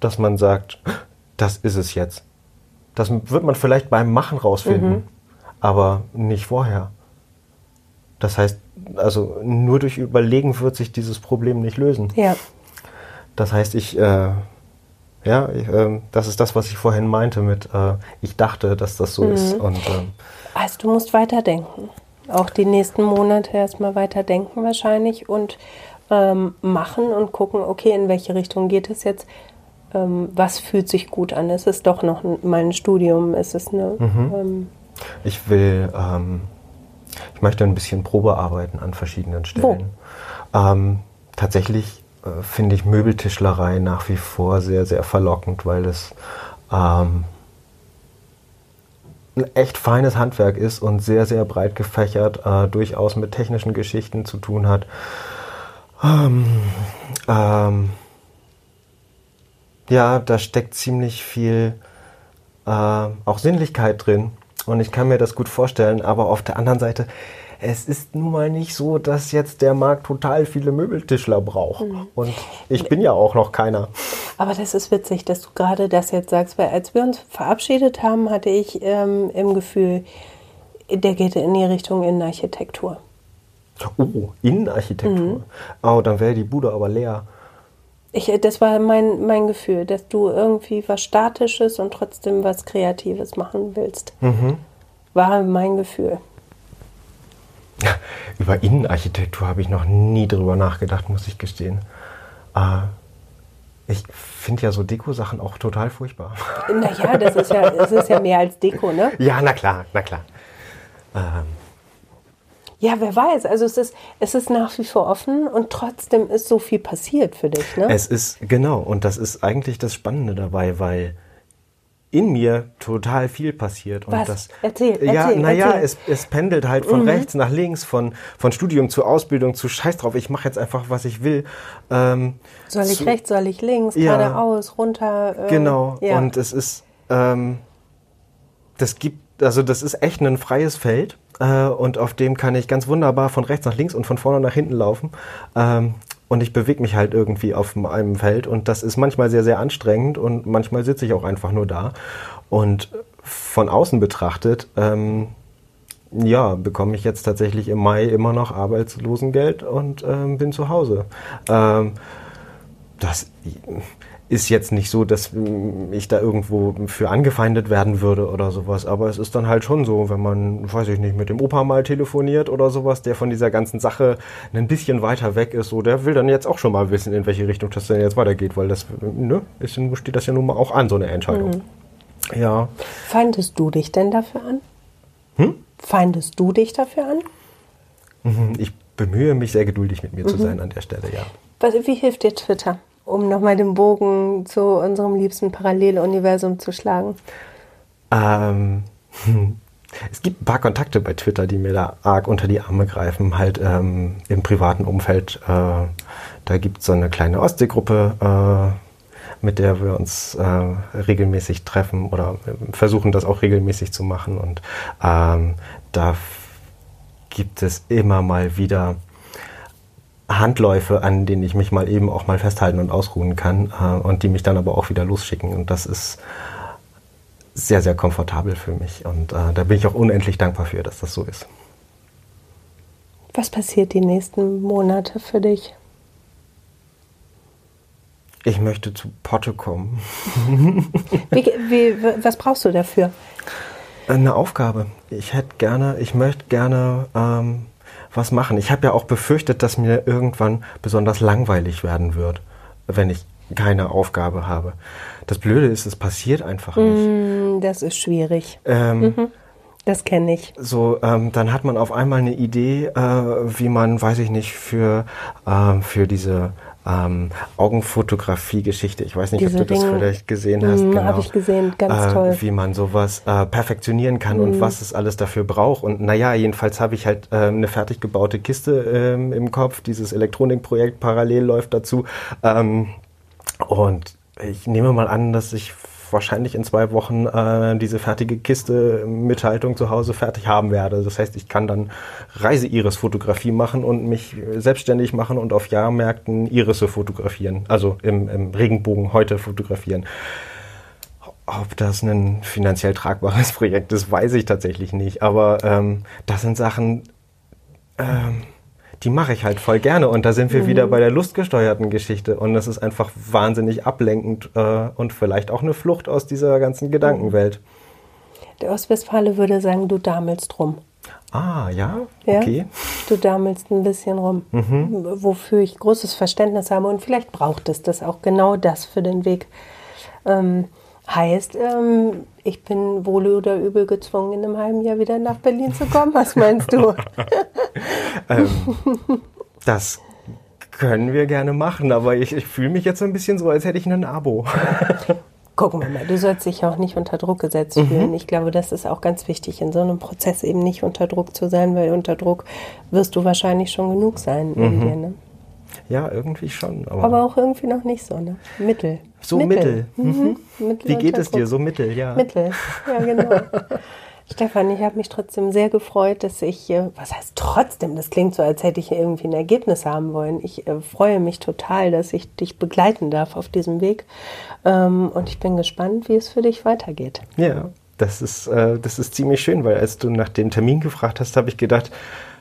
dass man sagt, das ist es jetzt. Das wird man vielleicht beim Machen rausfinden, mhm. aber nicht vorher. Das heißt, also nur durch Überlegen wird sich dieses Problem nicht lösen. Ja. Das heißt, ich äh, ja, äh, das ist das, was ich vorhin meinte mit, äh, ich dachte, dass das so mhm. ist. Und, ähm, also du musst weiterdenken. Auch die nächsten Monate erstmal weiterdenken wahrscheinlich und ähm, machen und gucken, okay, in welche Richtung geht es jetzt? Ähm, was fühlt sich gut an? Ist es doch noch mein Studium? Ist es eine... Mhm. Ähm, ich will, ähm, ich möchte ein bisschen Probe arbeiten an verschiedenen Stellen. Ähm, tatsächlich äh, finde ich Möbeltischlerei nach wie vor sehr, sehr verlockend, weil es ähm, ein echt feines Handwerk ist und sehr, sehr breit gefächert, äh, durchaus mit technischen Geschichten zu tun hat. Ähm, ähm, ja, da steckt ziemlich viel äh, auch Sinnlichkeit drin und ich kann mir das gut vorstellen, aber auf der anderen Seite es ist nun mal nicht so, dass jetzt der Markt total viele Möbeltischler braucht. Mhm. Und ich bin ja auch noch keiner. Aber das ist witzig, dass du gerade das jetzt sagst, weil als wir uns verabschiedet haben, hatte ich ähm, im Gefühl, der geht in die Richtung Innenarchitektur. Oh, Innenarchitektur. Mhm. Oh, dann wäre die Bude aber leer. Ich, das war mein, mein Gefühl, dass du irgendwie was Statisches und trotzdem was Kreatives machen willst. Mhm. War mein Gefühl. Über Innenarchitektur habe ich noch nie drüber nachgedacht, muss ich gestehen. Äh, ich finde ja so Deko-Sachen auch total furchtbar. Naja, das ist ja, das ist ja mehr als Deko, ne? Ja, na klar, na klar. Ähm. Ja, wer weiß. Also es ist, es ist nach wie vor offen und trotzdem ist so viel passiert für dich, ne? Es ist, genau. Und das ist eigentlich das Spannende dabei, weil in mir total viel passiert. Und Was? Das, erzähl, erzähl. Ja, naja, es, es pendelt halt von mhm. rechts nach links, von, von Studium zu Ausbildung zu Scheiß drauf. Ich mache jetzt einfach, was ich will. Ähm, soll ich zu, rechts, soll ich links, ja, geradeaus, runter? Äh, genau. Ja. Und es ist, ähm, das gibt, also das ist echt ein freies Feld. Äh, und auf dem kann ich ganz wunderbar von rechts nach links und von vorne nach hinten laufen. Ähm, und ich bewege mich halt irgendwie auf einem Feld und das ist manchmal sehr, sehr anstrengend und manchmal sitze ich auch einfach nur da. Und von außen betrachtet, ähm, ja, bekomme ich jetzt tatsächlich im Mai immer noch Arbeitslosengeld und ähm, bin zu Hause. Ähm, das ist jetzt nicht so, dass ich da irgendwo für angefeindet werden würde oder sowas, aber es ist dann halt schon so, wenn man, weiß ich nicht, mit dem Opa mal telefoniert oder sowas, der von dieser ganzen Sache ein bisschen weiter weg ist, so, der will dann jetzt auch schon mal wissen, in welche Richtung das denn jetzt weitergeht, weil das, ne, ist, steht das ja nun mal auch an, so eine Entscheidung. Mhm. Ja. Feindest du dich denn dafür an? Hm? Feindest du dich dafür an? Mhm, ich bemühe mich sehr geduldig mit mir mhm. zu sein an der Stelle, ja. Was, wie hilft dir Twitter? Um nochmal den Bogen zu unserem liebsten Paralleluniversum zu schlagen? Ähm, es gibt ein paar Kontakte bei Twitter, die mir da arg unter die Arme greifen, halt ähm, im privaten Umfeld. Äh, da gibt es so eine kleine Ostseegruppe, äh, mit der wir uns äh, regelmäßig treffen oder versuchen das auch regelmäßig zu machen. Und ähm, da gibt es immer mal wieder Handläufe, an denen ich mich mal eben auch mal festhalten und ausruhen kann äh, und die mich dann aber auch wieder losschicken. Und das ist sehr, sehr komfortabel für mich. Und äh, da bin ich auch unendlich dankbar für, dass das so ist. Was passiert die nächsten Monate für dich? Ich möchte zu Potte kommen. wie, wie, was brauchst du dafür? Eine Aufgabe. Ich hätte gerne, ich möchte gerne ähm, was machen. Ich habe ja auch befürchtet, dass mir irgendwann besonders langweilig werden wird, wenn ich keine Aufgabe habe. Das Blöde ist, es passiert einfach nicht. Mm, das ist schwierig. Ähm, mhm. Das kenne ich. So, ähm, dann hat man auf einmal eine Idee, äh, wie man, weiß ich nicht, für, äh, für diese ähm, Augenfotografie-Geschichte. Ich weiß nicht, Diese ob du das Ring, vielleicht gesehen hast. Mm, genau. Habe ich gesehen, ganz äh, toll. Wie man sowas äh, perfektionieren kann mm. und was es alles dafür braucht. Und naja, jedenfalls habe ich halt äh, eine fertig gebaute Kiste ähm, im Kopf. Dieses Elektronikprojekt parallel läuft dazu. Ähm, und ich nehme mal an, dass ich wahrscheinlich in zwei Wochen äh, diese fertige Kiste Mithaltung zu Hause fertig haben werde. Das heißt, ich kann dann Reise-Iris-Fotografie machen und mich selbstständig machen und auf Jahrmärkten Irisse fotografieren, also im, im Regenbogen heute fotografieren. Ob das ein finanziell tragbares Projekt ist, weiß ich tatsächlich nicht. Aber ähm, das sind Sachen, ähm, die mache ich halt voll gerne. Und da sind wir mhm. wieder bei der lustgesteuerten Geschichte. Und das ist einfach wahnsinnig ablenkend äh, und vielleicht auch eine Flucht aus dieser ganzen Gedankenwelt. Der Ostwestfale würde sagen, du damelst rum. Ah, ja? Okay. Ja, du damelst ein bisschen rum. Mhm. Wofür ich großes Verständnis habe. Und vielleicht braucht es das auch genau das für den Weg. Ähm, heißt, ähm, ich bin wohl oder übel gezwungen, in einem halben Jahr wieder nach Berlin zu kommen. Was meinst du? ähm, das können wir gerne machen, aber ich, ich fühle mich jetzt so ein bisschen so, als hätte ich ein Abo. Gucken wir mal, du sollst dich auch nicht unter Druck gesetzt mhm. fühlen. Ich glaube, das ist auch ganz wichtig, in so einem Prozess eben nicht unter Druck zu sein, weil unter Druck wirst du wahrscheinlich schon genug sein mhm. in dir. Ne? Ja, irgendwie schon. Aber, aber, auch irgendwie noch nicht so, ne? Mittel. So Mittel. Mittel. Mhm. Mittel Wie geht es dir? So Mittel, ja. Mittel, ja genau. Stefan, ich habe mich trotzdem sehr gefreut, dass ich, äh, was heißt trotzdem, das klingt so, als hätte ich irgendwie ein Ergebnis haben wollen. Ich äh, freue mich total, dass ich dich begleiten darf auf diesem Weg. Ähm, und ich bin gespannt, wie es für dich weitergeht. Ja, das ist, äh, das ist ziemlich schön, weil als du nach dem Termin gefragt hast, habe ich gedacht,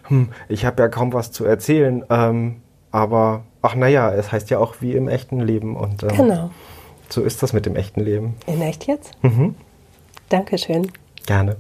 hm, ich habe ja kaum was zu erzählen. Ähm, aber, ach naja, es heißt ja auch wie im echten Leben. Und ähm, genau. so ist das mit dem echten Leben. In echt jetzt? Mhm. Dankeschön. Gerne.